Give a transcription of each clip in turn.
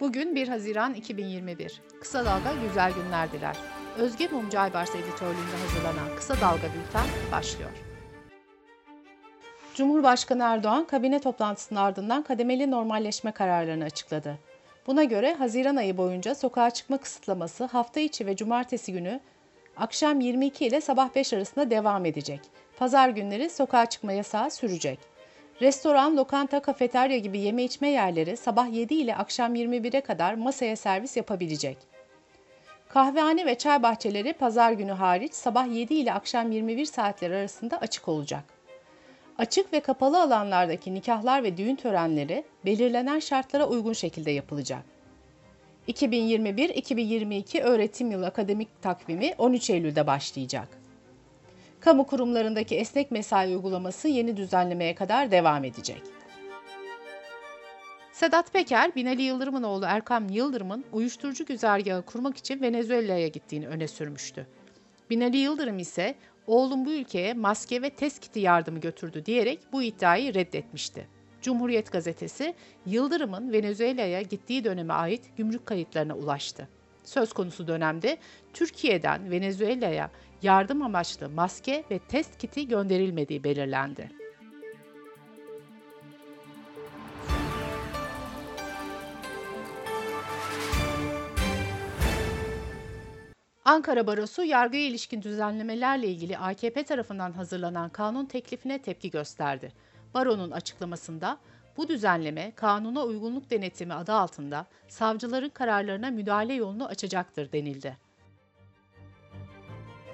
Bugün 1 Haziran 2021. Kısa Dalga güzel günler diler. Özge Mumcu Aybars editörlüğünde hazırlanan Kısa Dalga Bülten başlıyor. Cumhurbaşkanı Erdoğan kabine toplantısının ardından kademeli normalleşme kararlarını açıkladı. Buna göre Haziran ayı boyunca sokağa çıkma kısıtlaması hafta içi ve cumartesi günü akşam 22 ile sabah 5 arasında devam edecek. Pazar günleri sokağa çıkma yasağı sürecek. Restoran, lokanta, kafeterya gibi yeme içme yerleri sabah 7 ile akşam 21'e kadar masaya servis yapabilecek. Kahvehane ve çay bahçeleri pazar günü hariç sabah 7 ile akşam 21 saatler arasında açık olacak. Açık ve kapalı alanlardaki nikahlar ve düğün törenleri belirlenen şartlara uygun şekilde yapılacak. 2021-2022 öğretim yılı akademik takvimi 13 Eylül'de başlayacak. Kamu kurumlarındaki esnek mesai uygulaması yeni düzenlemeye kadar devam edecek. Sedat Peker, Binali Yıldırım'ın oğlu Erkam Yıldırım'ın uyuşturucu güzergahı kurmak için Venezuela'ya gittiğini öne sürmüştü. Binali Yıldırım ise oğlum bu ülkeye maske ve test kiti yardımı götürdü diyerek bu iddiayı reddetmişti. Cumhuriyet gazetesi Yıldırım'ın Venezuela'ya gittiği döneme ait gümrük kayıtlarına ulaştı. Söz konusu dönemde Türkiye'den Venezuela'ya yardım amaçlı maske ve test kiti gönderilmediği belirlendi. Ankara Barosu yargıya ilişkin düzenlemelerle ilgili AKP tarafından hazırlanan kanun teklifine tepki gösterdi. Baronun açıklamasında bu düzenleme kanuna uygunluk denetimi adı altında savcıların kararlarına müdahale yolunu açacaktır denildi.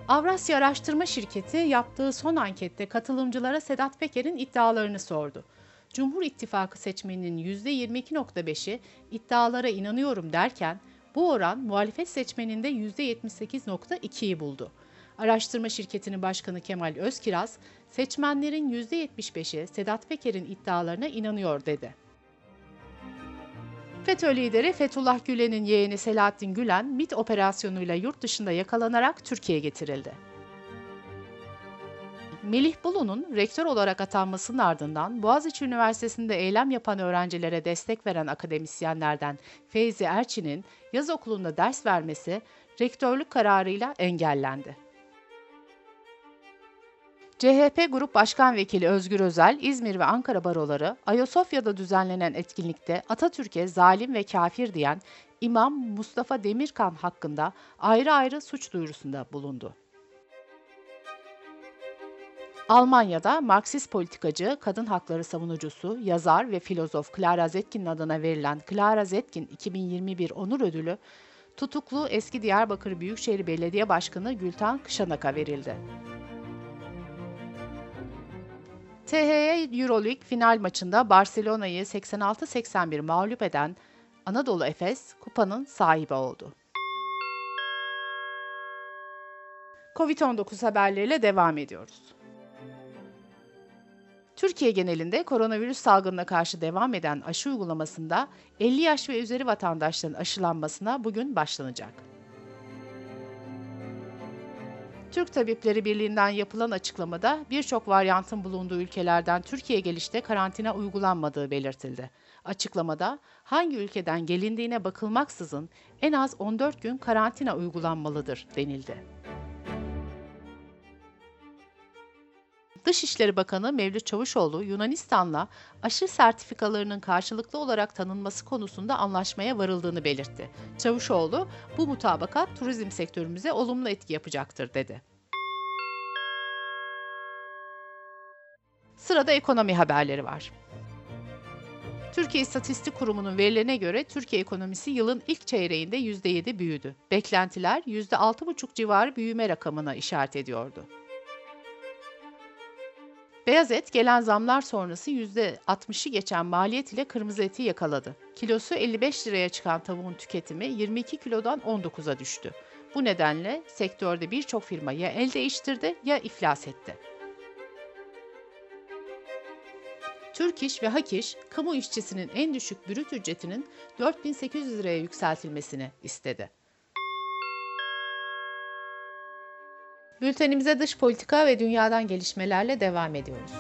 Avrasya Araştırma Şirketi yaptığı son ankette katılımcılara Sedat Peker'in iddialarını sordu. Cumhur İttifakı seçmeninin %22.5'i iddialara inanıyorum derken bu oran muhalefet seçmeninde %78.2'yi buldu. Araştırma şirketinin başkanı Kemal Özkiraz, seçmenlerin %75'i Sedat Peker'in iddialarına inanıyor dedi. FETÖ lideri Fethullah Gülen'in yeğeni Selahattin Gülen, MIT operasyonuyla yurt dışında yakalanarak Türkiye'ye getirildi. Melih Bulu'nun rektör olarak atanmasının ardından Boğaziçi Üniversitesi'nde eylem yapan öğrencilere destek veren akademisyenlerden Feyzi Erçin'in yaz okulunda ders vermesi rektörlük kararıyla engellendi. CHP Grup Başkan Vekili Özgür Özel, İzmir ve Ankara baroları Ayasofya'da düzenlenen etkinlikte Atatürk'e zalim ve kafir diyen İmam Mustafa Demirkan hakkında ayrı ayrı suç duyurusunda bulundu. Almanya'da Marksist politikacı, kadın hakları savunucusu, yazar ve filozof Clara Zetkin'in adına verilen Clara Zetkin 2021 Onur Ödülü, tutuklu eski Diyarbakır Büyükşehir Belediye Başkanı Gültan Kışanak'a verildi. THY Euroleague final maçında Barcelona'yı 86-81 mağlup eden Anadolu Efes kupanın sahibi oldu. Covid-19 haberleriyle devam ediyoruz. Türkiye genelinde koronavirüs salgınına karşı devam eden aşı uygulamasında 50 yaş ve üzeri vatandaşların aşılanmasına bugün başlanacak. Türk Tabipleri Birliği'nden yapılan açıklamada birçok varyantın bulunduğu ülkelerden Türkiye gelişte karantina uygulanmadığı belirtildi. Açıklamada hangi ülkeden gelindiğine bakılmaksızın en az 14 gün karantina uygulanmalıdır denildi. Dışişleri Bakanı Mevlüt Çavuşoğlu, Yunanistan'la aşı sertifikalarının karşılıklı olarak tanınması konusunda anlaşmaya varıldığını belirtti. Çavuşoğlu, bu mutabakat turizm sektörümüze olumlu etki yapacaktır dedi. Sırada ekonomi haberleri var. Türkiye İstatistik Kurumu'nun verilerine göre Türkiye ekonomisi yılın ilk çeyreğinde %7 büyüdü. Beklentiler %6,5 civarı büyüme rakamına işaret ediyordu. Beyaz et gelen zamlar sonrası %60'ı geçen maliyet ile kırmızı eti yakaladı. Kilosu 55 liraya çıkan tavuğun tüketimi 22 kilodan 19'a düştü. Bu nedenle sektörde birçok firma ya el değiştirdi ya iflas etti. Türk İş ve Hak İş, kamu işçisinin en düşük brüt ücretinin 4800 liraya yükseltilmesini istedi. Bültenimize dış politika ve dünyadan gelişmelerle devam ediyoruz.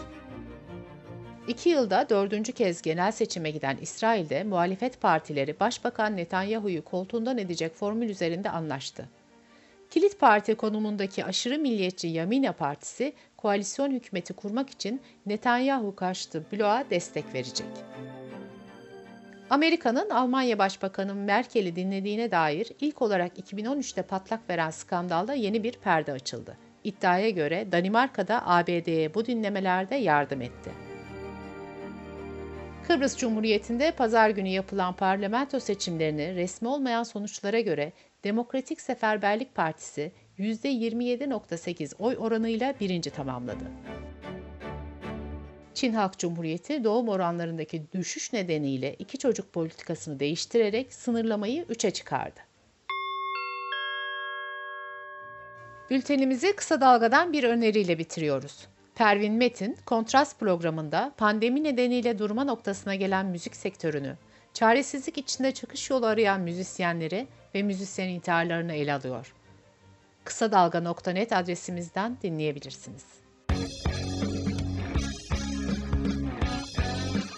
İki yılda dördüncü kez genel seçime giden İsrail'de muhalefet partileri Başbakan Netanyahu'yu koltuğundan edecek formül üzerinde anlaştı. Kilit parti konumundaki aşırı milliyetçi Yamina Partisi, koalisyon hükümeti kurmak için Netanyahu karşıtı bloğa destek verecek. Amerika'nın Almanya Başbakanı Merkel'i dinlediğine dair ilk olarak 2013'te patlak veren skandalda yeni bir perde açıldı. İddiaya göre Danimarka'da ABD'ye bu dinlemelerde yardım etti. Kıbrıs Cumhuriyeti'nde pazar günü yapılan parlamento seçimlerini resmi olmayan sonuçlara göre Demokratik Seferberlik Partisi %27.8 oy oranıyla birinci tamamladı. Çin Halk Cumhuriyeti doğum oranlarındaki düşüş nedeniyle iki çocuk politikasını değiştirerek sınırlamayı 3'e çıkardı. Bültenimizi kısa dalgadan bir öneriyle bitiriyoruz. Pervin Metin, Kontrast programında pandemi nedeniyle durma noktasına gelen müzik sektörünü, çaresizlik içinde çıkış yolu arayan müzisyenleri ve müzisyen intiharlarını ele alıyor. Kısa Dalga.net adresimizden dinleyebilirsiniz.